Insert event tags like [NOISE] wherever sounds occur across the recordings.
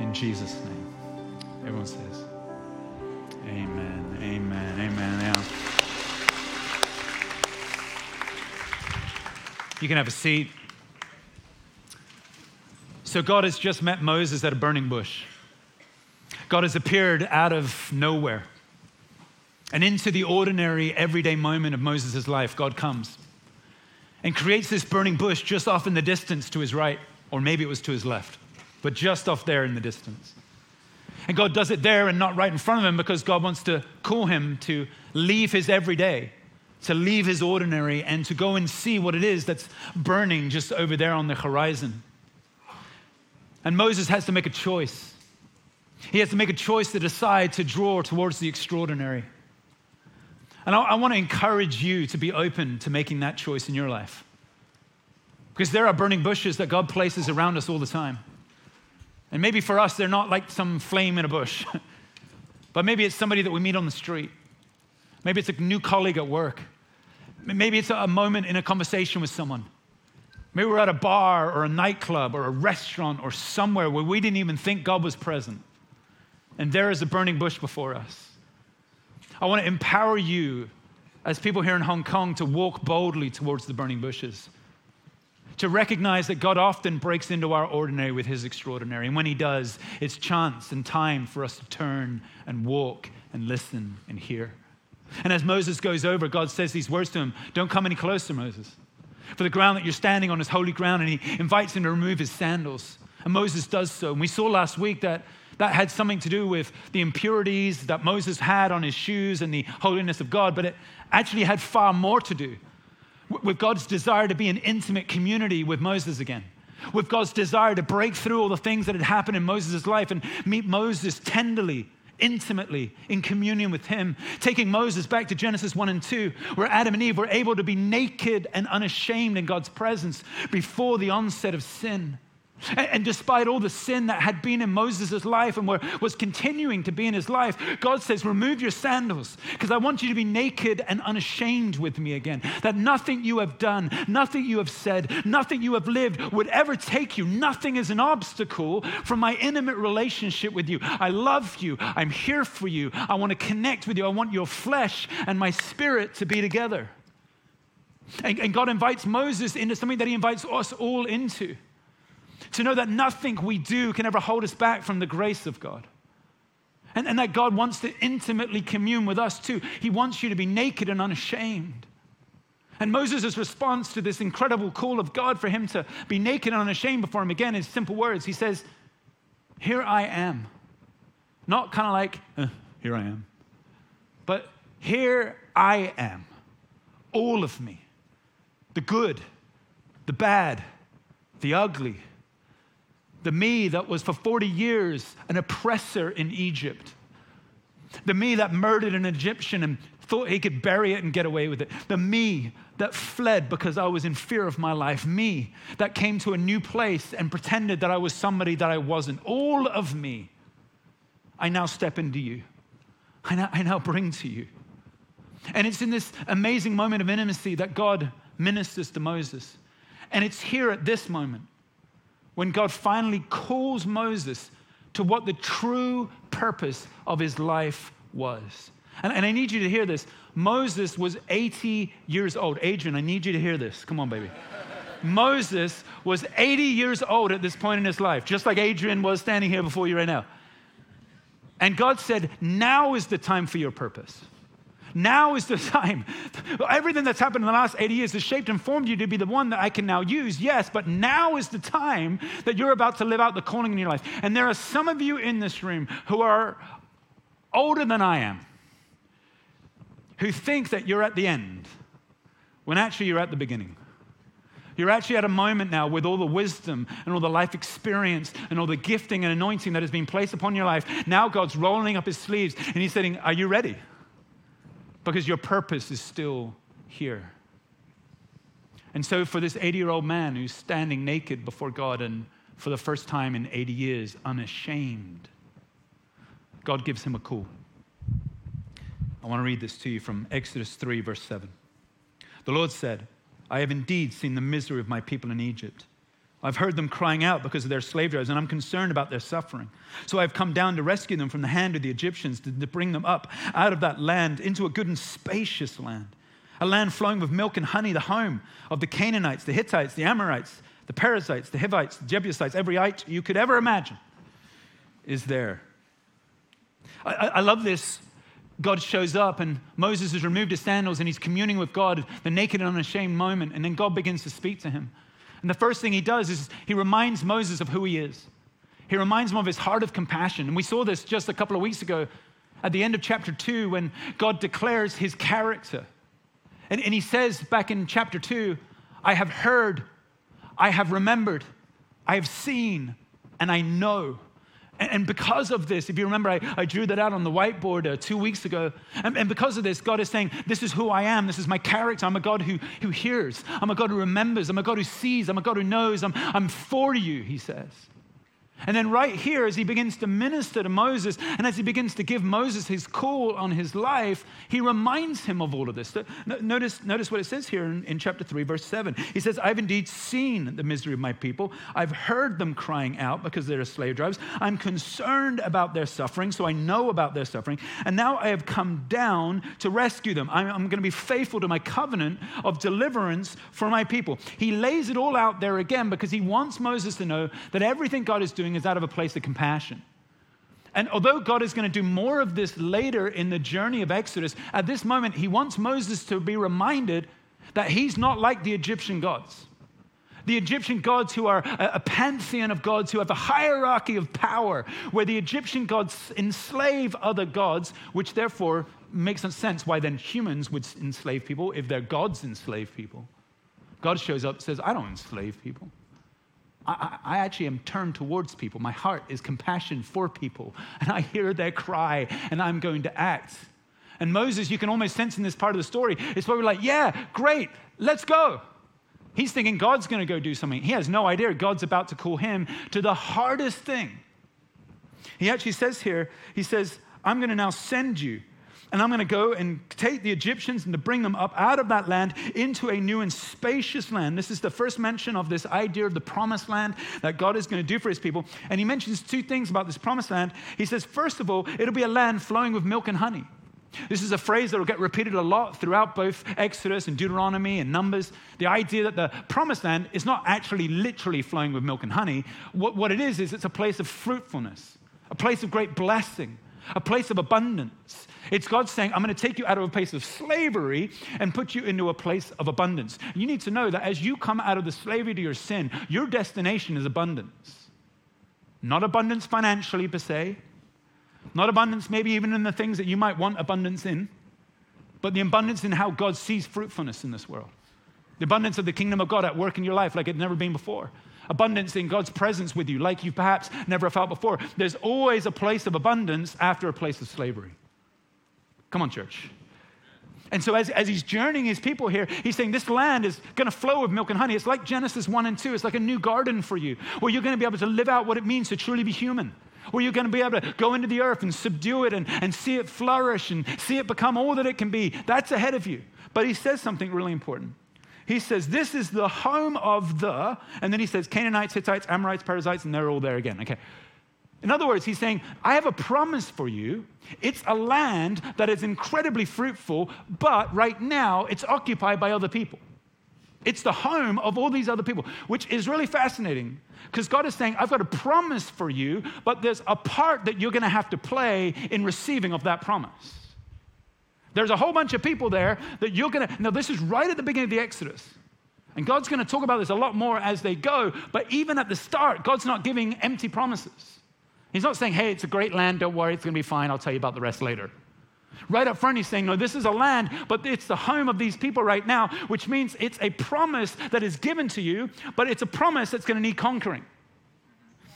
in Jesus' name. Everyone says, Amen, amen, amen. Yeah. You can have a seat. So, God has just met Moses at a burning bush. God has appeared out of nowhere. And into the ordinary, everyday moment of Moses' life, God comes and creates this burning bush just off in the distance to his right, or maybe it was to his left, but just off there in the distance. And God does it there and not right in front of him because God wants to call him to leave his everyday, to leave his ordinary, and to go and see what it is that's burning just over there on the horizon. And Moses has to make a choice. He has to make a choice to decide to draw towards the extraordinary. And I, I want to encourage you to be open to making that choice in your life. Because there are burning bushes that God places around us all the time. And maybe for us, they're not like some flame in a bush, [LAUGHS] but maybe it's somebody that we meet on the street. Maybe it's a new colleague at work. Maybe it's a moment in a conversation with someone. Maybe we're at a bar or a nightclub or a restaurant or somewhere where we didn't even think God was present. And there is a burning bush before us. I want to empower you as people here in Hong Kong to walk boldly towards the burning bushes. To recognize that God often breaks into our ordinary with his extraordinary. And when he does, it's chance and time for us to turn and walk and listen and hear. And as Moses goes over, God says these words to him Don't come any closer, Moses. For the ground that you're standing on is holy ground. And he invites him to remove his sandals. And Moses does so. And we saw last week that that had something to do with the impurities that Moses had on his shoes and the holiness of God, but it actually had far more to do with God's desire to be an intimate community with Moses again. With God's desire to break through all the things that had happened in Moses' life and meet Moses tenderly intimately in communion with him, taking Moses back to Genesis 1 and 2, where Adam and Eve were able to be naked and unashamed in God's presence before the onset of sin. And, despite all the sin that had been in Moses' life and were, was continuing to be in his life, God says, Remove your sandals, because I want you to be naked and unashamed with me again. That nothing you have done, nothing you have said, nothing you have lived would ever take you. Nothing is an obstacle from my intimate relationship with you. I love you. I'm here for you. I want to connect with you. I want your flesh and my spirit to be together. And, and God invites Moses into something that he invites us all into to know that nothing we do can ever hold us back from the grace of God. And, and that God wants to intimately commune with us too. He wants you to be naked and unashamed. And Moses' response to this incredible call of God for him to be naked and unashamed before him again is simple words. He says, Here I am. Not kind of like, eh, Here I am, but here I am. All of me the good, the bad, the ugly, the me that was for 40 years an oppressor in Egypt. The me that murdered an Egyptian and thought he could bury it and get away with it. The me that fled because I was in fear of my life. Me that came to a new place and pretended that I was somebody that I wasn't. All of me, I now step into you. I now, I now bring to you. And it's in this amazing moment of intimacy that God ministers to Moses. And it's here at this moment when God finally calls Moses to what the true purpose of his life was. And, and, I need you to hear this. Moses was 80 years old. Adrian, I need you to hear this. Come on, baby. Moses was 80 years old at this point in his life, just like Adrian was standing here before you right now. And God said, Now is the time for your purpose. Now is the [LAUGHS] time. Everything that's happened in the last 80 years has shaped and formed you to be the one that I can now use, yes, but now is the time that you're about to live out the calling in your life. And there are some of you in this room who are older than I am, who think that you're at the end, when actually you're at the beginning. You're actually at a moment now with all the wisdom and all the life experience and all the gifting and anointing that has been placed upon your life. Now God's rolling up his sleeves and he's saying, Are you ready? Because your purpose is still here. And so, for this 80 year old man who's standing naked before God and for the first time in 80 years, unashamed, God gives him a call. I want to read this to you from Exodus 3, verse 7. The Lord said, I have indeed seen the misery of my people in Egypt. I've heard them crying out because of their slave drivers, and I'm concerned about their suffering. So I've come down to rescue them from the hand of the Egyptians, to, to bring them up out of that land into a good and spacious land, a land flowing with milk and honey, the home of the Canaanites, the Hittites, the Amorites, the Perizzites, the Hivites, the Jebusites, every ite you could ever imagine is there. I, I love this. God shows up and Moses has removed his sandals and he's communing with God, the naked and unashamed moment, and then God begins to speak to him. And the first thing he does is he reminds Moses of who he is. He reminds him of his heart of compassion. And we saw this just a couple of weeks ago at the end of chapter 2 when God declares his character. And, and he says back in chapter 2, I have heard, I have remembered, I have seen, and I know. And because of this, if you remember, I, I drew that out on the whiteboard uh, two weeks ago. And, and, because of this, God is saying, This is who I am. This is my character. I'm a God who, who hears. I'm a God who remembers. I'm a God who sees. I'm a God who knows. I'm, I'm for you, he says. And then, right here, as he begins to minister to Moses and as he begins to give Moses his call on his life, he reminds him of all of this. Notice, notice what it says here in, in, chapter 3, verse 7. He says, I've indeed seen the misery of my people. I've heard them crying out because they're slave drivers. I'm concerned about their suffering, so I know about their suffering. And now I have come down to rescue them. I'm, I'm going to be faithful to my covenant of deliverance for my people. He lays it all out there again because he wants Moses to know that everything God is doing doing is out of a place of compassion. And although God is going to do more of this later in the journey of Exodus, at this moment, he wants Moses to be reminded that he's not like the Egyptian gods. The Egyptian gods, who are a, pantheon of gods, who have a hierarchy of power, where the Egyptian gods enslave other gods, which therefore makes no sense why then humans would enslave people if their gods enslave people. God shows up and says, I don't enslave people. I, I, actually am turned towards people. My heart is compassion for people. And I hear their cry and I'm going to act. And Moses, you can almost sense in this part of the story, it's probably like, yeah, great, let's go. He's thinking God's going to go do something. He has no idea God's about to call him to the hardest thing. He actually says here, he says, I'm going to now send you and I'm going to go and take the Egyptians and to bring them up out of that land into a new and spacious land. This is the first mention of this idea of the promised land that God is going to do for his people. And he mentions two things about this promised land. He says, first of all, it'll be a land flowing with milk and honey. This is a phrase that will get repeated a lot throughout both Exodus and Deuteronomy and Numbers. The idea that the promised land is not actually literally flowing with milk and honey. What, what it is, is it's a place of fruitfulness, a place of great blessing, a place of abundance. It's God saying, I'm going to take you out of a place of slavery and put you into a place of abundance. You need to know that as you come out of the slavery to your sin, your destination is abundance. Not abundance financially per se, not abundance maybe even in the things that you might want abundance in, but the abundance in how God sees fruitfulness in this world. The abundance of the kingdom of God at work in your life like it's never been before abundance in God's presence with you, like you perhaps never felt before. There's always a place of abundance after a place of slavery. Come on, church. And so, as, as he's journeying his people here, he's saying this land is going to flow with milk and honey. It's like Genesis 1 and 2. It's like a new garden for you, where you're going to be able to live out what it means to truly be human, where you're going to be able to go into the earth and subdue it and, and see it flourish and see it become all that it can be. That's ahead of you. But he says something really important. He says, This is the home of the, and then he says, Canaanites, Hittites, Amorites, Perizzites, and they're all there again. Okay. In other words, he's saying, I have a promise for you. It's a land that is incredibly fruitful, but right now it's occupied by other people. It's the home of all these other people, which is really fascinating because God is saying, I've got a promise for you, but there's a part that you're going to have to play in receiving of that promise. There's a whole bunch of people there that you're going to. Now, this is right at the beginning of the Exodus. And God's going to talk about this a lot more as they go, but even at the start, God's not giving empty promises. He's not saying, hey, it's a great land, don't worry, it's going to be fine, I'll tell you about the rest later. Right up front, he's saying, no, this is a land, but it's the home of these people right now, which means it's a promise that is given to you, but it's a promise that's going to need conquering.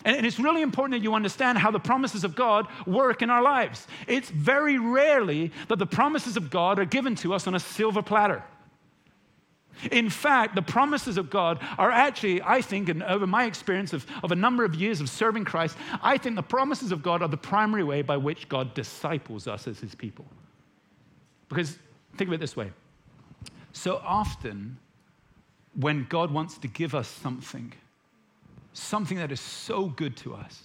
And it's really important that you understand how the promises of God work in our lives. It's very rarely that the promises of God are given to us on a silver platter. In fact, the promises of God are actually, I think, and over my experience of, of a number of years of serving Christ, I think the promises of God are the primary way by which God disciples us as his people. Because think of it this way so often, when God wants to give us something, something that is so good to us,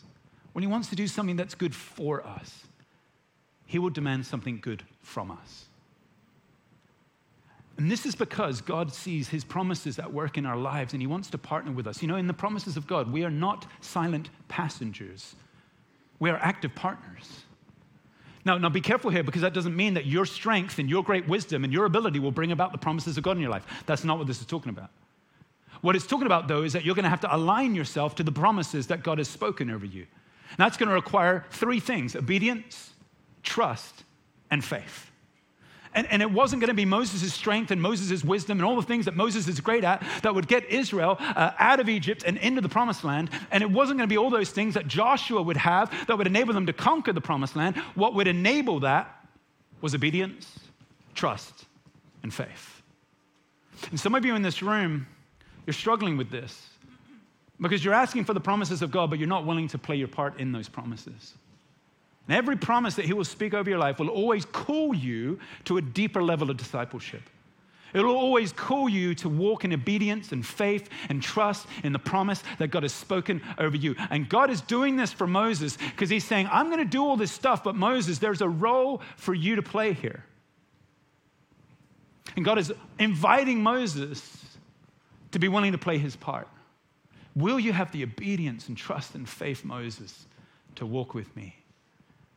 when He wants to do something that's good for us, He will demand something good from us. And this is because God sees his promises at work in our lives and he wants to partner with us. You know, in the promises of God, we are not silent passengers, we are active partners. Now, now be careful here because that doesn't mean that your strength and your great wisdom and your ability will bring about the promises of God in your life. That's not what this is talking about. What it's talking about, though, is that you're going to have to align yourself to the promises that God has spoken over you. And that's going to require three things obedience, trust, and faith. And, and it wasn't going to be Moses' strength and Moses' wisdom and all the things that Moses is great at that would get Israel uh, out of Egypt and into the promised land. And it wasn't going to be all those things that Joshua would have that would enable them to conquer the promised land. What would enable that was obedience, trust, and faith. And some of you in this room, you're struggling with this because you're asking for the promises of God, but you're not willing to play your part in those promises. And every promise that He will speak over your life will always call you to a deeper level of discipleship. It will always call you to walk in obedience and faith and trust in the promise that God has spoken over you. And God is doing this for Moses because He's saying, I'm going to do all this stuff, but Moses, there's a role for you to play here. And God is inviting Moses to be willing to play his part. Will you have the obedience and trust and faith, Moses, to walk with me?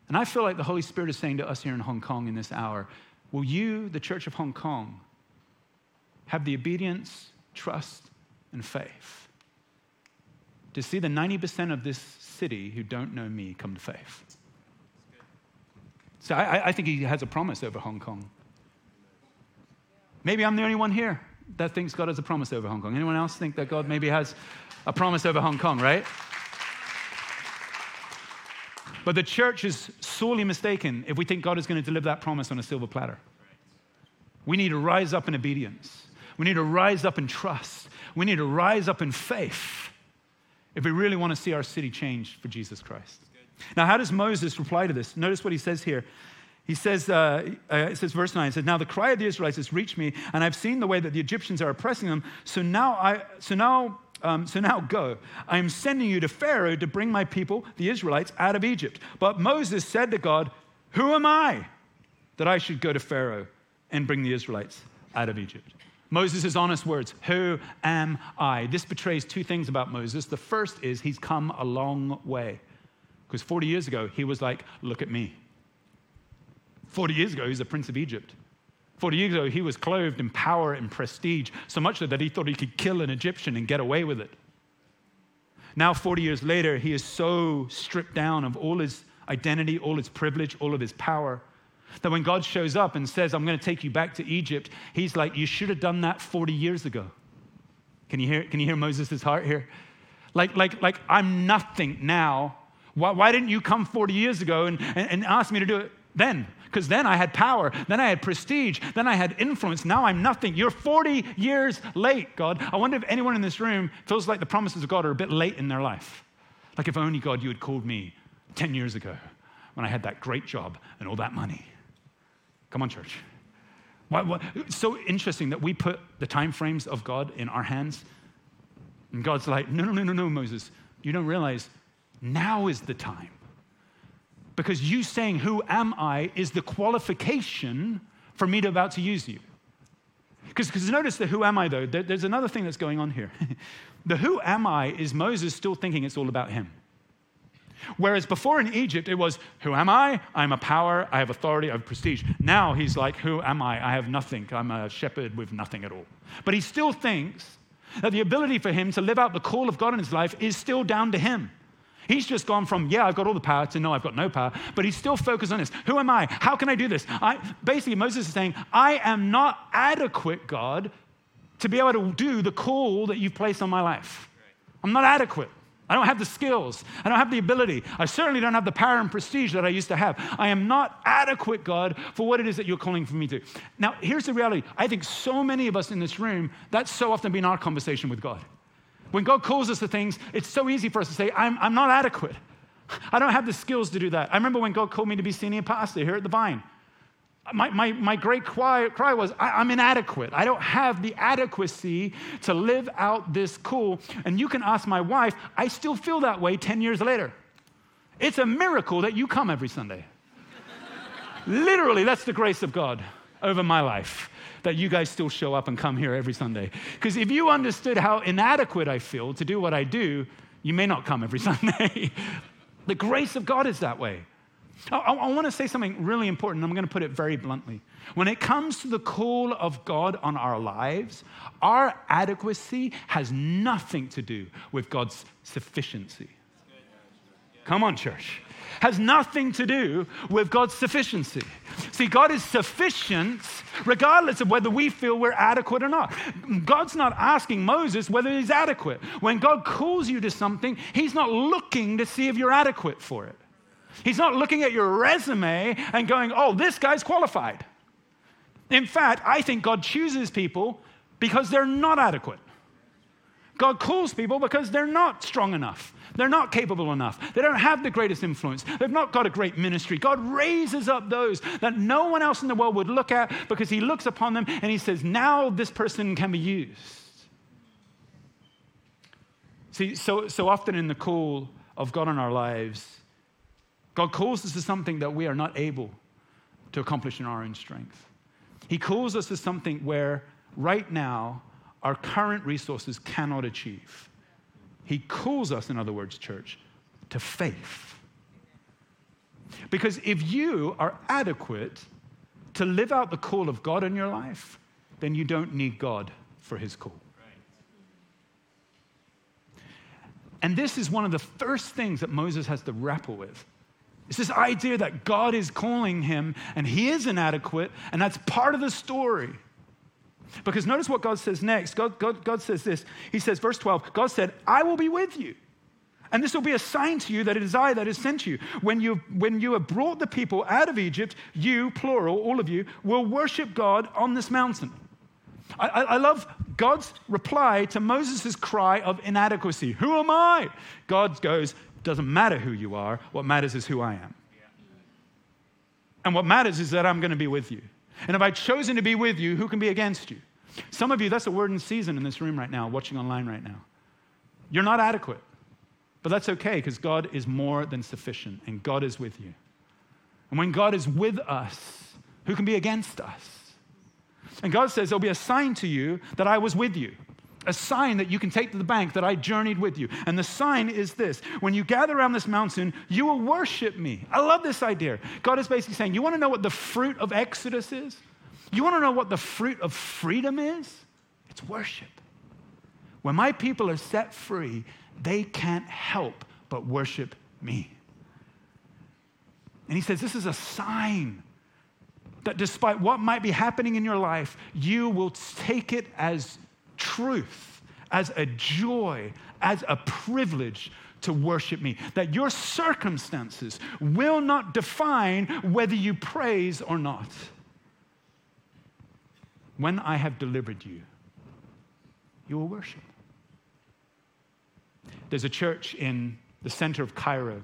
And I feel like the Holy Spirit is saying to us here in Hong Kong in this hour will you, the Church of Hong Kong, have the obedience, trust, and faith to see the 90% of this city who don't know me come to faith? So I, I think he has a promise over Hong Kong. Maybe I'm the only one here that thinks God has a promise over Hong Kong. Anyone else think that God maybe has a promise over Hong Kong, right? But the church is sorely mistaken if we think God is going to deliver that promise on a silver platter. We need to rise up in obedience. We need to rise up in trust. We need to rise up in faith if we really want to see our city changed for Jesus Christ. Now, how does Moses reply to this? Notice what he says here. He says, uh, uh, it says, verse 9, it says, Now the cry of the Israelites has reached me, and I've seen the way that the Egyptians are oppressing them. So now, I, so now um, so now go. I am sending you to Pharaoh to bring my people, the Israelites, out of Egypt. But Moses said to God, Who am I that I should go to Pharaoh and bring the Israelites out of Egypt? Moses' honest words, Who am I? This betrays two things about Moses. The first is he's come a long way. Because 40 years ago, he was like, Look at me. 40 years ago, he was the prince of Egypt. 40 years ago, he was clothed in power and prestige, so much so that he thought he could kill an Egyptian and get away with it. Now, 40 years later, he is so stripped down of all his identity, all his privilege, all of his power, that when God shows up and says, I'm going to take you back to Egypt, he's like, You should have done that 40 years ago. Can you hear, can you hear Moses' heart here? Like, like, like, I'm nothing now. Why, why didn't you come 40 years ago and, and, and ask me to do it then? because then I had power, then I had prestige, then I had influence. Now I'm nothing. You're 40 years late, God. I wonder if anyone in this room feels like the promises of God are a bit late in their life. Like if only God, you had called me 10 years ago when I had that great job and all that money. Come on, church. Why, why? It's so interesting that we put the time frames of God in our hands. And God's like, no, no, no, no, no, Moses. You don't realize now is the time. Because you saying, Who am I, is the qualification for me to about to use you. Because notice the who am I, though, there, there's another thing that's going on here. [LAUGHS] the who am I is Moses still thinking it's all about him. Whereas before in Egypt, it was, Who am I? I'm a power, I have authority, I have prestige. Now he's like, Who am I? I have nothing. I'm a shepherd with nothing at all. But he still thinks that the ability for him to live out the call of God in his life is still down to him. He's just gone from, yeah, I've got all the power to no, I've got no power. But he's still focused on this. Who am I? How can I do this? I, basically, Moses is saying, I am not adequate, God, to be able to do the call that you've placed on my life. I'm not adequate. I don't have the skills. I don't have the ability. I certainly don't have the power and prestige that I used to have. I am not adequate, God, for what it is that you're calling for me to. Now, here's the reality. I think so many of us in this room, that's so often been our conversation with God. When God calls us to things, it's so easy for us to say, I'm, I'm not adequate. I don't have the skills to do that. I remember when God called me to be senior pastor here at the Vine. My, my, my great cry, cry was, I, I'm inadequate. I don't have the adequacy to live out this call. And you can ask my wife, I still feel that way 10 years later. It's a miracle that you come every Sunday. Literally, that's the grace of God over my life that you guys still show up and come here every Sunday. Because if you understood how inadequate I feel to do what I do, you may not come every [LAUGHS] Sunday. the grace of God is that way. I, I, want to say something really important. I'm going to put it very bluntly. When it comes to the call of God on our lives, our adequacy has nothing to do with God's sufficiency. Come on, church. Has nothing to do with God's sufficiency. See, God is sufficient regardless of whether we feel we're adequate or not. God's not asking Moses whether he's adequate. When God calls you to something, he's not looking to see if you're adequate for it. He's not looking at your resume and going, oh, this guy's qualified. In fact, I think God chooses people because they're not adequate. God calls people because they're not strong enough. They're not capable enough. They don't have the greatest influence. They've not got a great ministry. God raises up those that no one else in the world would look at because He looks upon them and He says, now this person can be used. See, so, so often in the call of God in our lives, God calls us to something that we are not able to accomplish in our own strength. He calls us to something where right now our current resources cannot achieve. He calls us, in other words, church, to faith. Because if you are adequate to live out the call of God in your life, then you don't need God for his call. And this is one of the first things that Moses has to grapple with. It's this idea that God is calling him and he is inadequate, and that's part of the story. Because notice what God says next. God, God, God says this. He says, verse 12, God said, I will be with you. And this will be a sign to you that it is I that has sent you. When you, when you have brought the people out of Egypt, you, plural, all of you, will worship God on this mountain. I, I, I love God's reply to Moses' cry of inadequacy. Who am I? God goes, doesn't matter who you are. What matters is who I am. And what matters is that I'm going to be with you. And if I've chosen to be with you, who can be against you? Some of you, that's a word in season in this room right now, watching online right now. You're not adequate, but that's okay because God is more than sufficient and God is with you. And when God is with us, who can be against us? And God says, There'll be a sign to you that I was with you a sign that you can take to the bank that I journeyed with you. And the sign is this when you gather around this mountain, you will worship me. I love this idea. God is basically saying, You want to know what the fruit of Exodus is? You want to know what the fruit of freedom is? It's worship. When my people are set free, they can't help but worship me. And he says, This is a sign that despite what might be happening in your life, you will take it as truth, as a joy, as a privilege to worship me. That your circumstances will not define whether you praise or not. When I have delivered you, you will worship. There's a church in the center of Cairo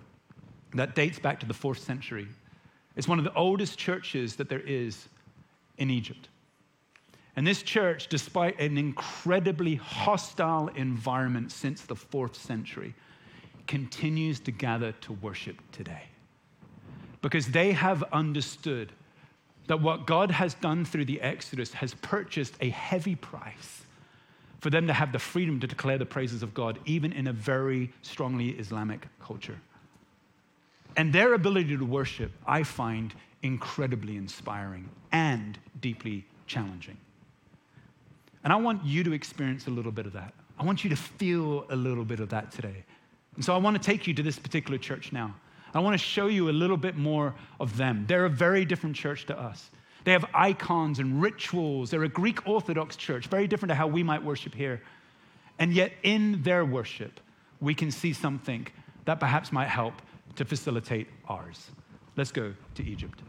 that dates back to the fourth century. It's one of the oldest churches that there is in Egypt. And this church, despite an incredibly hostile environment since the fourth century, continues to gather to worship today. Because they have understood that what God has done through the Exodus has purchased a heavy price for them to have the freedom to declare the praises of God, even in a very strongly Islamic culture. And their ability to worship, I find incredibly inspiring and deeply challenging. And I want you to experience a little bit of that. I want you to feel a little bit of that today. And so I want to take you to this particular church now. I want to show you a little bit more of them. They're a very different church to us. They have icons and rituals. They're a Greek Orthodox church, very different to how we might worship here. And yet, in their worship, we can see something that perhaps might help to facilitate ours. Let's go to Egypt.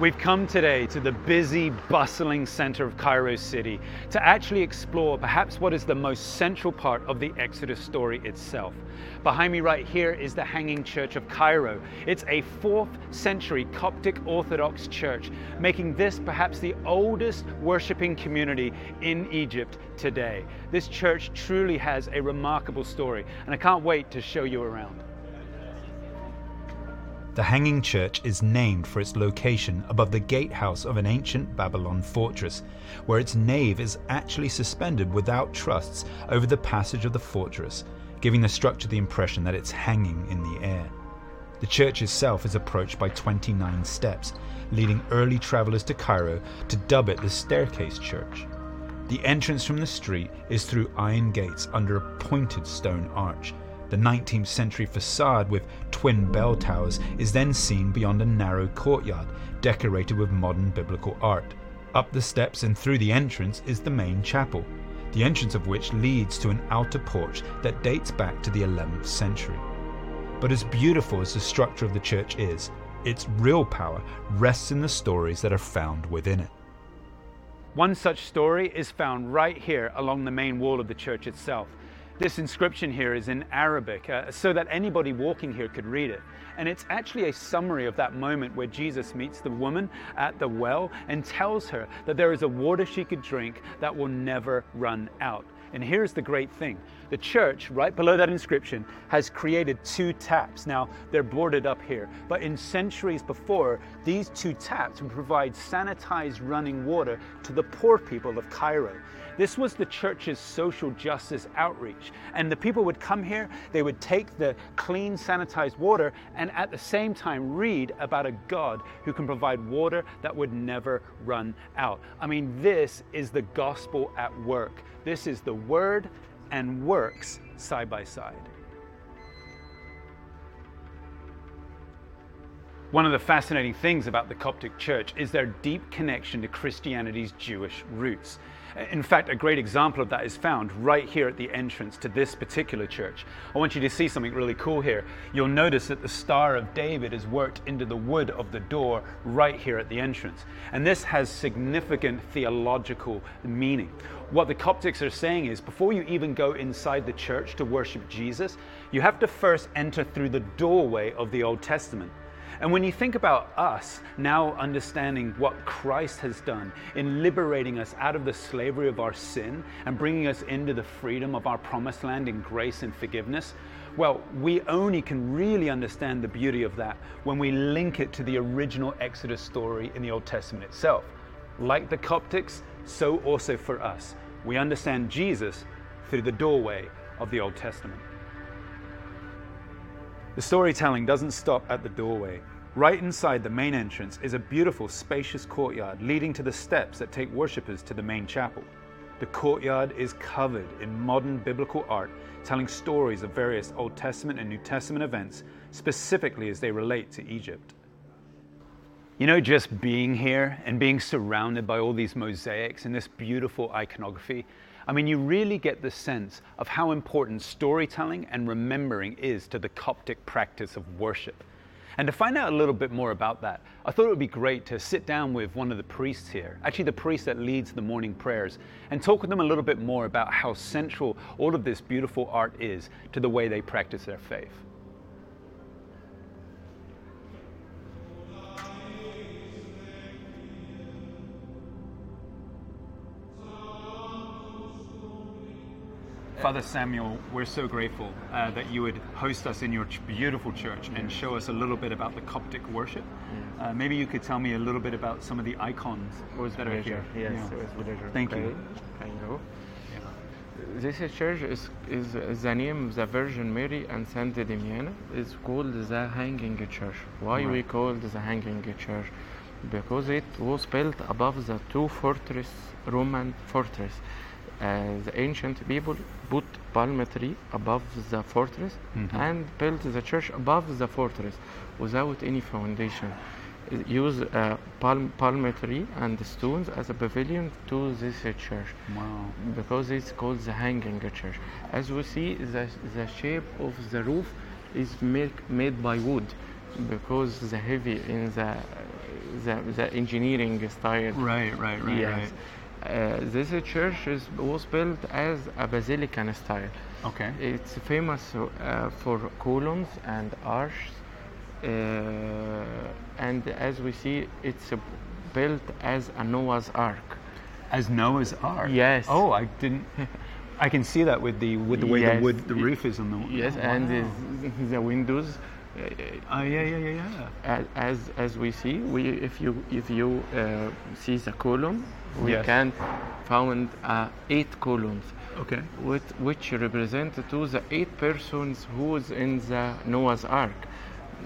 We've come today to the busy, bustling center of Cairo City to actually explore perhaps what is the most central part of the Exodus story itself. Behind me, right here, is the Hanging Church of Cairo. It's a 4th century Coptic Orthodox church, making this perhaps the oldest worshiping community in Egypt today. This church truly has a remarkable story, and I can't wait to show you around. The Hanging Church is named for its location above the gatehouse of an ancient Babylon fortress, where its nave is actually suspended without trusts over the passage of the fortress, giving the structure the impression that it's hanging in the air. The church itself is approached by 29 steps, leading early travelers to Cairo to dub it the Staircase Church. The entrance from the street is through iron gates under a pointed stone arch the 19th century facade with twin bell towers is then seen beyond a narrow courtyard decorated with modern biblical art. Up the steps and through the entrance is the main chapel, the entrance of which leads to an outer porch that dates back to the 11th century. But as beautiful as the structure of the church is, its real power rests in the stories that are found within it. One such story is found right here along the main wall of the church itself. This inscription here is in Arabic uh, so that anybody walking here could read it. And it's actually a summary of that moment where Jesus meets the woman at the well and tells her that there is a water she could drink that will never run out. And here's the great thing the church, right below that inscription, has created two taps. Now, they're boarded up here, but in centuries before, these two taps would provide sanitized running water to the poor people of Cairo. This was the church's social justice outreach. And the people would come here, they would take the clean, sanitized water, and at the same time read about a God who can provide water that would never run out. I mean, this is the gospel at work. This is the word and works side by side. One of the fascinating things about the Coptic Church is their deep connection to Christianity's Jewish roots. In fact, a great example of that is found right here at the entrance to this particular church. I want you to see something really cool here. You'll notice that the Star of David is worked into the wood of the door right here at the entrance. And this has significant theological meaning. What the Coptics are saying is before you even go inside the church to worship Jesus, you have to first enter through the doorway of the Old Testament. And when you think about us now understanding what Christ has done in liberating us out of the slavery of our sin and bringing us into the freedom of our promised land in grace and forgiveness, well, we only can really understand the beauty of that when we link it to the original Exodus story in the Old Testament itself. Like the Coptics, so also for us. We understand Jesus through the doorway of the Old Testament. The storytelling doesn't stop at the doorway. Right inside the main entrance is a beautiful, spacious courtyard leading to the steps that take worshippers to the main chapel. The courtyard is covered in modern biblical art, telling stories of various Old Testament and New Testament events, specifically as they relate to Egypt. You know, just being here and being surrounded by all these mosaics and this beautiful iconography, I mean, you really get the sense of how important storytelling and remembering is to the Coptic practice of worship. And to find out a little bit more about that, I thought it would be great to sit down with one of the priests here, actually, the priest that leads the morning prayers, and talk with them a little bit more about how central all of this beautiful art is to the way they practice their faith. Father Samuel, we're so grateful uh, that you would host us in your ch- beautiful church and show us a little bit about the Coptic worship. Uh, maybe you could tell me a little bit about some of the icons with that pleasure. are here. Yes, Yeah. with pleasure. Thank you. You go? This church is, is the name of the Virgin Mary and Saint Damiana It's called the Hanging Church. Why we Right. call it the Hanging Church? Because it was built above the two fortress, Roman fortress. Uh, the ancient people put palm tree above the fortress Mhm. and built the church above the fortress without any foundation. Use uh, palm, palm tree and stones as a pavilion to this uh, church Wow. because it's called the hanging church. As we see, the, the shape of the roof is make, made by wood because the heavy in the the, the engineering style. Right, right, right, yes. right. Uh, this church is, was built as a basilican style. Okay. It's famous uh, for columns and arches, uh, and as we see, it's uh, built as a Noah's Ark. As Noah's Ark. Yes. Oh, I didn't. I can see that with the with the way Yes. the wood, the roof is on the. Yes, oh, and wow. the, [LAUGHS] the windows. Uh, Oh yeah, yeah, yeah, yeah. as, as as we see, we if you if you uh, see the column, we Yes. can found uh, eight columns, Okay. with, which represent to the eight persons who's in the Noah's Ark.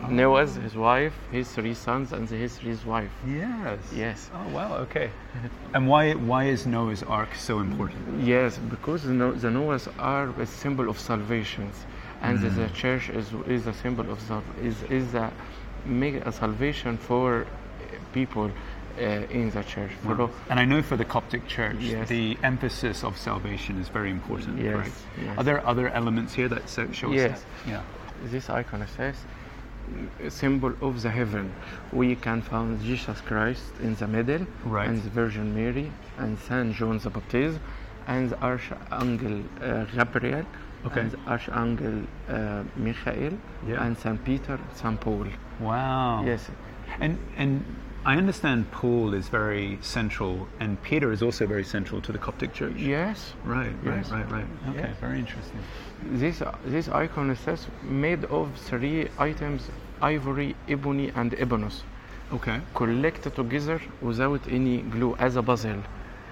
Noah's his wife, his three sons, and his three wife. Yes. Yes. Oh wow. Okay. [LAUGHS] and why why is Noah's Ark so important? Yes, because the, Noah's Ark is symbol of salvation, and the, the church is is a symbol of is is a make a salvation for people uh, in the church. For And I know for the Coptic Church, Yes. the emphasis of salvation is very important. Yes, Right? yes. Are there other elements here that show us Yes. that? Yeah. this icon says a symbol of the heaven. We can find Jesus Christ in the middle, Right. and the Virgin Mary, and Saint John the Baptist, and the Archangel uh, Gabriel, Okay. and Archangel uh, Michael, Yeah. and Saint Peter, Saint Paul. Wow. Yes, And and I understand Paul is very central, and Peter is also very central to the Coptic Church. yes. Right. Right. Yes. Right. Right. Okay. Yes. Very interesting. This this icon says made of three items: ivory, ebony, and ebonus, Okay. collected together without any glue as a puzzle.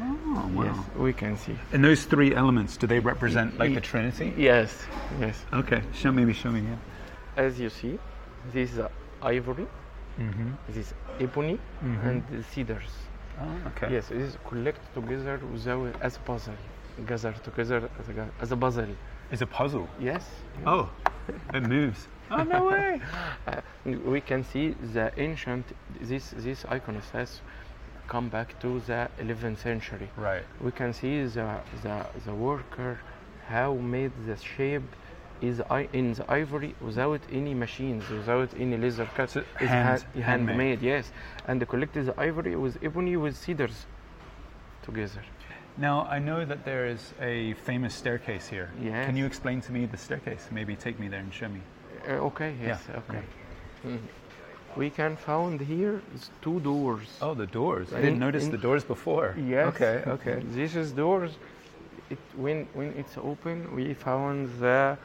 Oh wow. Yes, we can see. And those three elements, do they represent like the Trinity? Yes, yes. Okay. Show me, show me. Yeah. As you see, this is uh, ivory, Mm-hmm. this is ebony, and the cedars. Oh, okay. Yes, it is collected together without as a puzzle, gathered together as a, as a puzzle. It's a puzzle. Yes. Oh, it moves. Oh no [LAUGHS] way. Uh, we can see the ancient. This this icon says, come back to the 11th century. Right. We can see the the, the worker how made the shape is in the ivory without any machines, without any laser cut. So it's hand- hand- handmade. handmade, yes. And collected the ivory with ebony with cedars together. Now I know that there is a famous staircase here. Yes. Can you explain to me the staircase? Maybe take me there and show me. Uh, okay, yes, Yeah, okay. Mhm. We can found here is two doors. Oh, the doors. I In- didn't notice in- the doors before. Yes. Okay. Okay. This is doors. It, when when it's open, we found the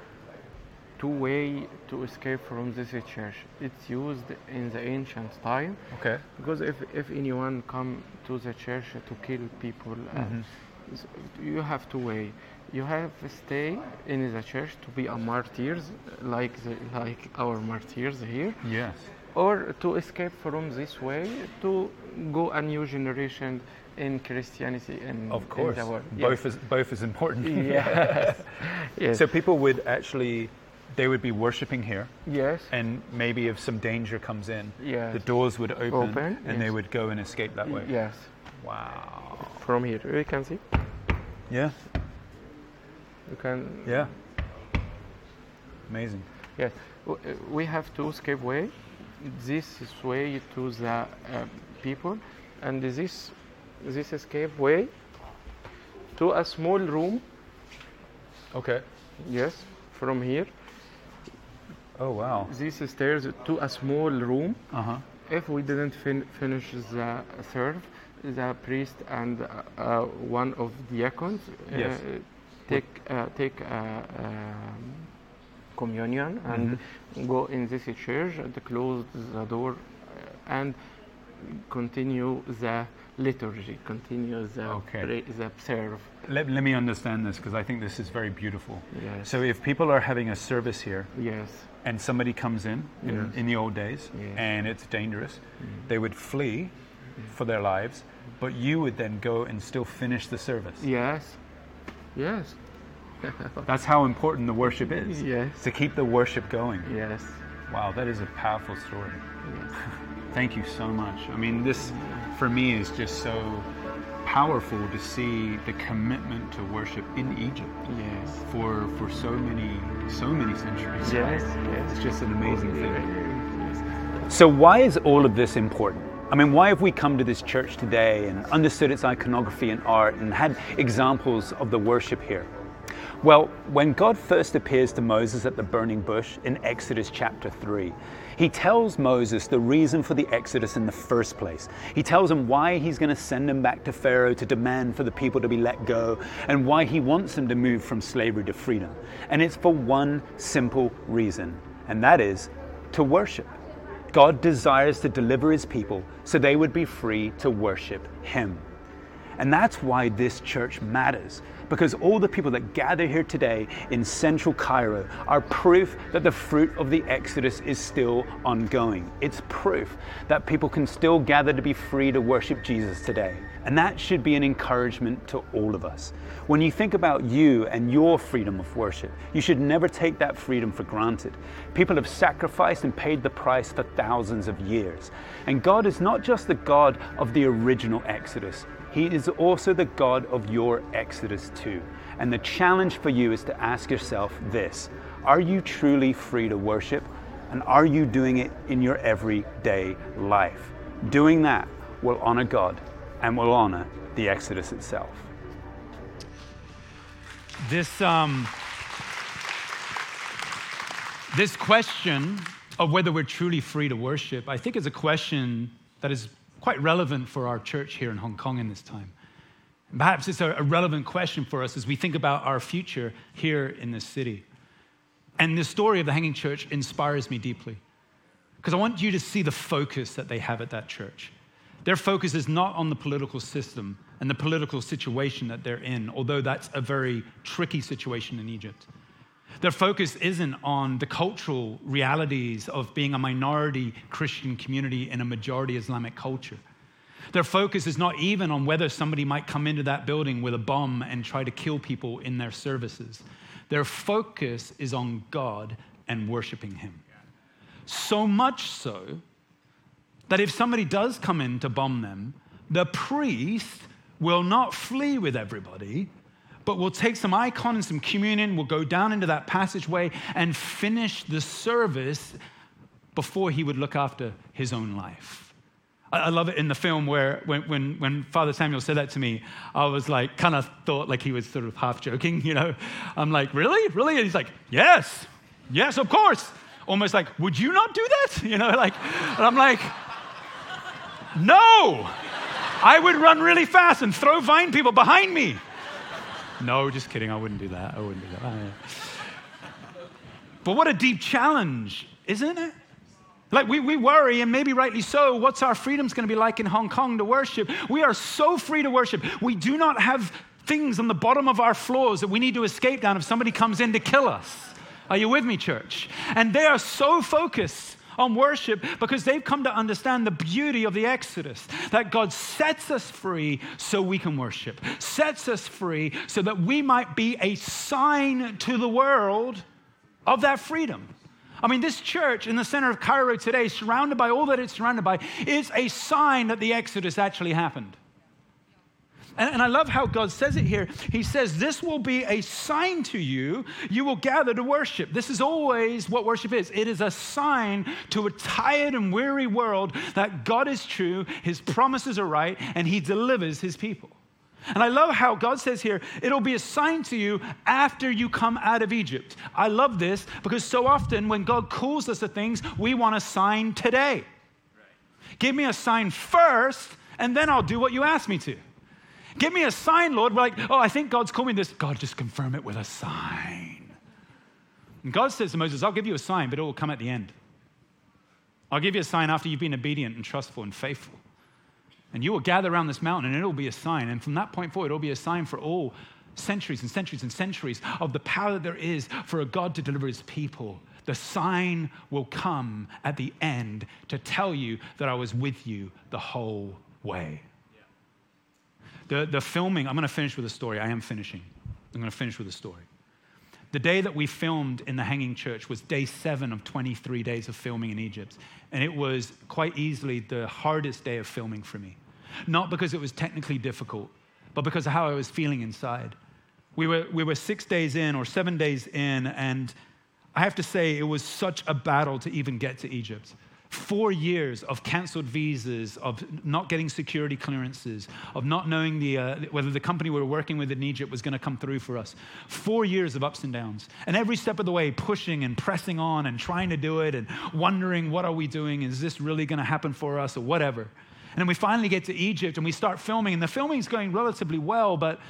two way to escape from this church. It's used in the ancient time Okay. because if if anyone come to the church to kill people, uh, Mm-hmm. s- you have two way. You have to stay in the church to be a martyrs like the, like our martyrs here, Yes. or to escape from this way to go a new generation in Christianity in, Of course. in. Both is both is important. [LAUGHS] Yes. [LAUGHS] yes. So people would actually, they would be worshiping here, yes. and maybe if some danger comes in, Yes. the doors would open, Open, and they would go and escape that way. Yes. Wow. From here, you can see. Yeah. You can. Yeah. Amazing. Yes. Uh, We have two escape way. This is way to the uh, people, and this this escape way to a small room. Okay. Yes. From here, Oh wow. These stairs to a small room. Uh huh. If we didn't fin- finish the serve, the priest and uh, uh, one of diacons uh, Yes. take uh, take uh, um, communion and go in this church and close the door and continue the liturgy, continues the Okay. pra- the serve. Let, let me understand this because I think this is very beautiful. Yes. So if people are having a service here Yes. and somebody comes in in, Yes. in the old days Yes. Mm. and it's dangerous, they would flee for their lives, but you would then go and still finish the service. Yes. Yes. [LAUGHS] That's how important the worship is. Yes. To keep the worship going. Yes. Wow, that is a powerful story. [LAUGHS] Thank you so much. I mean, this for me is just so powerful to see the commitment to worship in Egypt Yes. for for so many so many centuries. Yes. It's just an amazing thing. So why is all of this important? I mean, why have we come to this church today and understood its iconography and art and had examples of the worship here? Well, when God first appears to Moses at the burning bush in Exodus chapter 3, he tells Moses the reason for the Exodus in the first place. He tells him why he's going to send him back to Pharaoh to demand for the people to be let go and why he wants them to move from slavery to freedom. And it's for one simple reason, and that is to worship. God desires to deliver his people so they would be free to worship him. And that's why this church matters because all the people that gather here today in central Cairo are proof that the fruit of the Exodus is still ongoing. It's proof that people can still gather to be free to worship Jesus today. And that should be an encouragement to all of us. When you think about you and your freedom of worship, you should never take that freedom for granted. People have sacrificed and paid the price for thousands of years. And God is not just the God of the original Exodus, he is also the God of your Exodus too. And the challenge for you is to ask yourself this Are you truly free to worship? And are you doing it in your everyday life? Doing that will honor God and will honor the Exodus itself. This, um, this question of whether we're truly free to worship, I think is a question that is quite relevant for our church here in Hong Kong in this time. Perhaps it's a relevant question for us as we think about our future here in this city. And the story of the Hanging Church inspires me deeply because I want you to see the focus that they have at that church. Their focus is not on the political system and the political situation that they're in, although that's a very tricky situation in Egypt. Their focus isn't on the cultural realities of being a minority Christian community in a majority Islamic culture. Their focus is not even on whether somebody might come into that building with a bomb and try to kill people in their services. Their focus is on God and worshiping Him. So much so that if somebody does come in to bomb them, the priest will not flee with everybody but we'll take some icon and some communion, we'll go down into that passageway and finish the service before he would look after his own life. I, love it in the film where when, when, when Father Samuel said that to me, I was like, kind of thought like he was sort of half joking, [LAUGHS] you know? I'm like, really? Really? And he's like, yes, yes, of course. Almost like, would you not do that? [LAUGHS] You know, like, and I'm like, no. I would run really fast and throw vine people behind me. No, just kidding. I wouldn't do that. I wouldn't do that. Oh. But what a deep challenge, isn't it? Like we, we worry, and maybe rightly so, what's our freedom's going to be like in Hong Kong to worship? We are so free to worship. We do not have things on the bottom of our floors that we need to escape down if somebody comes in to kill us. Are you with me, church? And they are so focused on worship because they've come to understand the beauty of the Exodus that God sets us free so we can worship, sets us free so that we might be a sign to the world of that freedom. I mean, this church in the center of Cairo today, surrounded by all that it's surrounded by, is a sign that the Exodus actually happened. And, and, I love how God says it here. He says, This will be a sign to you. You will gather to worship. This is always what worship is it is a sign to a tired and weary world that God is true, His promises are right, and He delivers His people. And I love how God says here, it'll be a sign to you after you come out of Egypt. I love this because so often when God calls us to things, we want a sign today. Give me a sign first, and then I'll do what you ask me to. Give me a sign, Lord. We're like, oh, I think God's calling this. God, just confirm it with a sign. And God says to Moses, I'll give you a sign, but it will come at the end. I'll give you a sign after you've been obedient and trustful and faithful. And you will gather around this mountain, and it'll be a sign. And from that point forward, it'll be a sign for all centuries and centuries and centuries of the power that there is for a God to deliver his people. The sign will come at the end to tell you that I was with you the whole way. The, the filming, I'm going to finish with a story. I am finishing. I'm going to finish with a story. The day that we filmed in the Hanging Church was day seven of 23 days of filming in Egypt. And it was quite easily the hardest day of filming for me. Not because it was technically difficult, but because of how I was feeling inside. We were, we were six days in or seven days in, and I have to say, it was such a battle to even get to Egypt. Four years of canceled visas, of not getting security clearances, of not knowing the, uh, whether the company we were working with in Egypt was going to come through for us. Four years of ups and downs. And every step of the way, pushing and pressing on and trying to do it and wondering, what are we doing? Is this really going to happen for us or whatever? And then we finally get to Egypt and we start filming, and the filming is going relatively well, but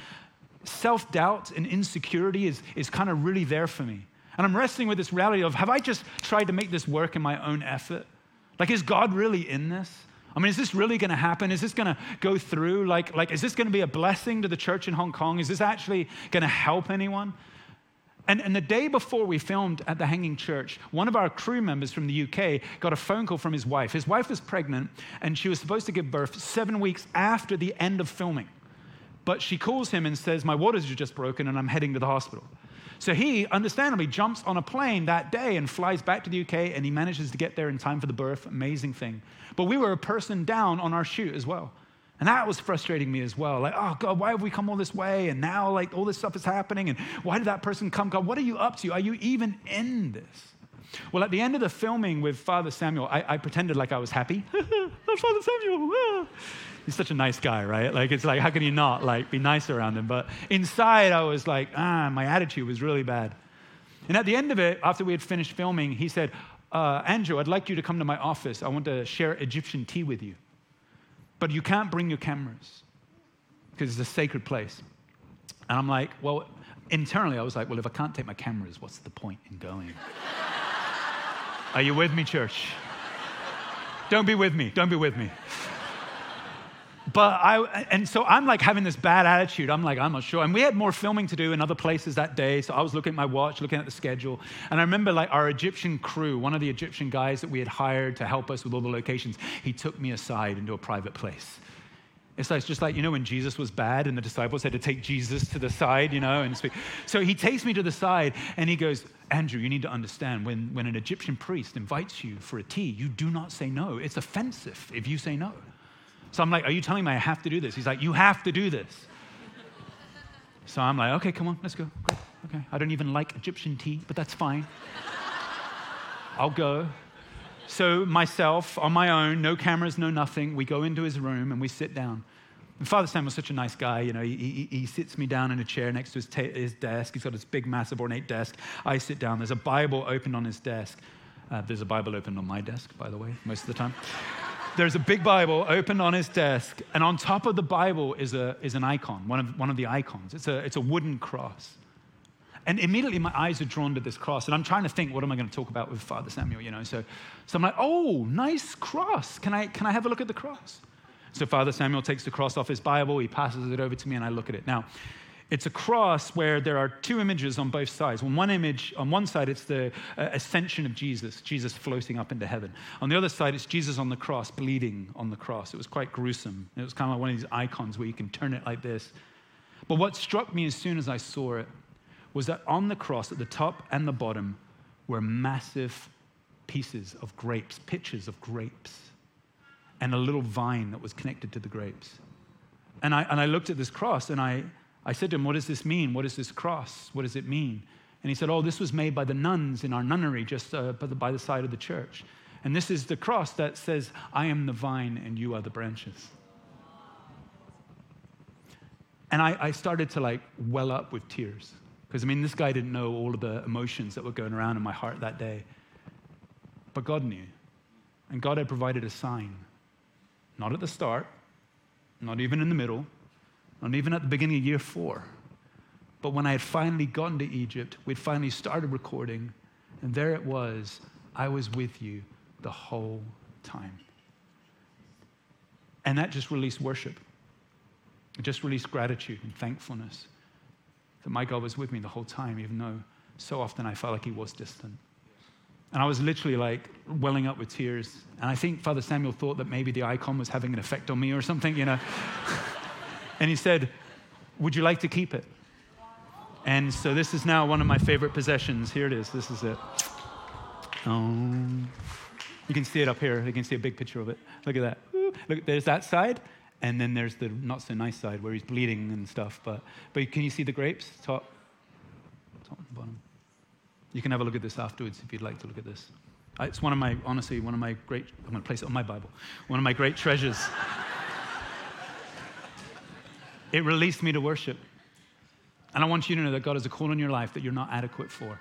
self doubt and insecurity is, is kind of really there for me. And I'm wrestling with this reality of have I just tried to make this work in my own effort? Like, is God really in this? I mean, is this really going to happen? Is this going to go through? Like, like, is this going to be a blessing to the church in Hong Kong? Is this actually going to help anyone? And, and the day before we filmed at the Hanging Church, one of our crew members from the UK got a phone call from his wife. His wife was pregnant, and she was supposed to give birth seven weeks after the end of filming. But she calls him and says, My waters are just broken, and I'm heading to the hospital. So he, understandably, jumps on a plane that day and flies back to the UK, and he manages to get there in time for the birth. Amazing thing. But we were a person down on our shoot as well. And that was frustrating me as well. Like, oh, God, why have we come all this way? And now, like, all this stuff is happening. And why did that person come? God, what are you up to? Are you even in this? Well, at the end of the filming with Father Samuel, I, I pretended like I was happy. [LAUGHS] Father Samuel, ah he's such a nice guy, right? Like, it's like, how can you not, like, be nice around him? But inside, I was like, ah, my attitude was really bad. And at the end of it, after we had finished filming, he said, uh, Andrew, I'd like you to come to my office. I want to share Egyptian tea with you. But you can't bring your cameras because it's a sacred place. And I'm like, well, internally, I was like, well, if I can't take my cameras, what's the point in going? [LAUGHS] Are you with me, church? Don't be with me. Don't be with me but I, and so I'm like having this bad attitude. I'm like, I'm not sure. And we had more filming to do in other places that day. So I was looking at my watch, looking at the schedule. And I remember like our Egyptian crew, one of the Egyptian guys that we had hired to help us with all the locations, he took me aside into a private place. It's like, just like, you know, when Jesus was bad and the disciples had to take Jesus to the side, you know, and speak. So he takes me to the side and he goes, Andrew, you need to understand when, when an Egyptian priest invites you for a tea, you do not say no. It's offensive if you say no. So I'm like, Are you telling me I have to do this? He's like, You have to do this. So I'm like, Okay, come on, let's go. Okay. I don't even like Egyptian tea, but that's fine. I'll go. So, myself, on my own, no cameras, no nothing, we go into his room and we sit down. And Father Sam was such a nice guy. You know, he, he, he sits me down in a chair next to his, ta- his, desk. He's got this big, massive, ornate desk. I sit down. There's a Bible open on his desk. Uh, there's a Bible open on my desk, by the way, most of the time [LAUGHS] there's a big Bible open on his desk, and on top of the Bible is, a, is an icon, one of, one of the icons. It's a, it's a wooden cross. And immediately my eyes are drawn to this cross, and I'm trying to think, what am I going to talk about with Father Samuel, you know? So, so I'm like, oh, nice cross. Can I, can I have a look at the cross? So Father Samuel takes the cross off his Bible, he passes it over to me, and I look at it. Now, it's a cross where there are two images on both sides. On one image, on one side, it's the uh, ascension of Jesus, Jesus floating up into heaven. On the other side, it's Jesus on the cross, bleeding on the cross. It was quite gruesome. It was kind of like one of these icons where you can turn it like this. But what struck me as soon as I saw it was that on the cross, at the top and the bottom, were massive pieces of grapes, pictures of grapes, and a little vine that was connected to the grapes. And I, and I looked at this cross and I, I said to him, What does this mean? What is this cross? What does it mean? And he said, Oh, this was made by the nuns in our nunnery just uh, by, the, by the side of the church. And this is the cross that says, I am the vine and you are the branches. And I, I started to like well up with tears. Because I mean, this guy didn't know all of the emotions that were going around in my heart that day. But God knew. And God had provided a sign. Not at the start, not even in the middle, not even at the beginning of year four. But when I had finally gotten to Egypt, we'd finally started recording, and there it was. I was with you the whole time. And that just released worship. It just released gratitude and thankfulness that my God was with me the whole time, even though so often I felt like he was distant. And I was literally like welling up with tears. And I think Father Samuel thought that maybe the icon was having an effect on me or something, you know. [LAUGHS] And he said, Would you like to keep it? And so this is now one of my favorite possessions. Here it is. This is it. Um, you can see it up here. You can see a big picture of it. Look at that. Look, there's that side, and then there's the not so nice side where he's bleeding and stuff. But, but can you see the grapes? Top, top and bottom. You can have a look at this afterwards if you'd like to look at this. Uh, it's one of my, honestly, one of my great, I'm going to place it on my Bible, one of my great treasures. [LAUGHS] it released me to worship. And I want you to know that God has a call on your life that you're not adequate for.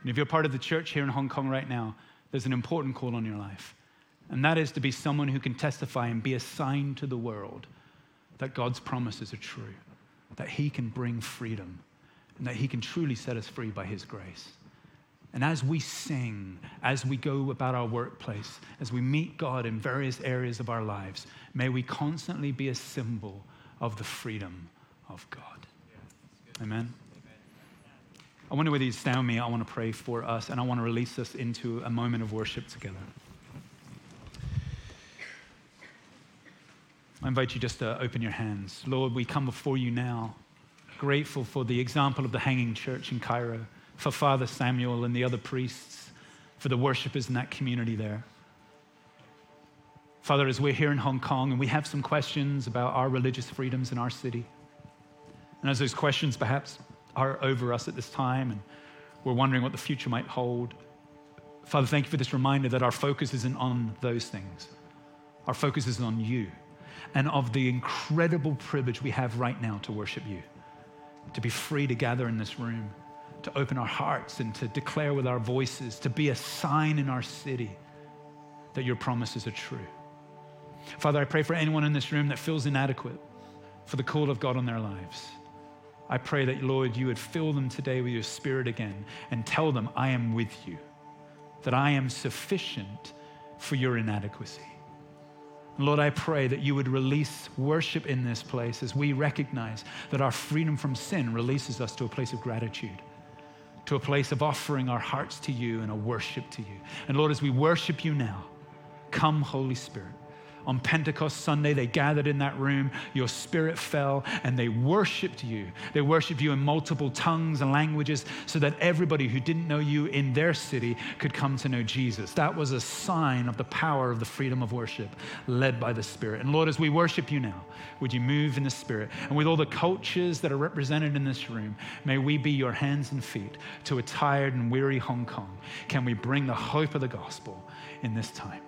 And if you're part of the church here in Hong Kong right now, there's an important call on your life. And that is to be someone who can testify and be a sign to the world that God's promises are true, that He can bring freedom, and that He can truly set us free by His grace. And as we sing, as we go about our workplace, as we meet God in various areas of our lives, may we constantly be a symbol of the freedom of God. Amen. I wonder whether you stand with me. I want to pray for us and I want to release us into a moment of worship together. I invite you just to open your hands. Lord, we come before you now, grateful for the example of the hanging church in Cairo, for Father Samuel and the other priests, for the worshipers in that community there. Father, as we're here in Hong Kong and we have some questions about our religious freedoms in our city, and as those questions perhaps are over us at this time and we're wondering what the future might hold, Father, thank you for this reminder that our focus isn't on those things. Our focus is on you and of the incredible privilege we have right now to worship you, to be free to gather in this room, to open our hearts and to declare with our voices, to be a sign in our city that your promises are true. Father, I pray for anyone in this room that feels inadequate for the call of God on their lives. I pray that, Lord, you would fill them today with your spirit again and tell them, I am with you, that I am sufficient for your inadequacy. Lord, I pray that you would release worship in this place as we recognize that our freedom from sin releases us to a place of gratitude, to a place of offering our hearts to you and a worship to you. And Lord, as we worship you now, come, Holy Spirit on Pentecost Sunday, they gathered in that room, your spirit fell, and they worshiped you. They worshiped you in multiple tongues and languages so that everybody who didn't know you in their city could come to know Jesus. That was a sign of the power of the freedom of worship led by the Spirit. And Lord, as we worship you now, would you move in the Spirit? And with all the cultures that are represented in this room, may we be your hands and feet to a tired and weary Hong Kong. Can we bring the hope of the gospel in this time?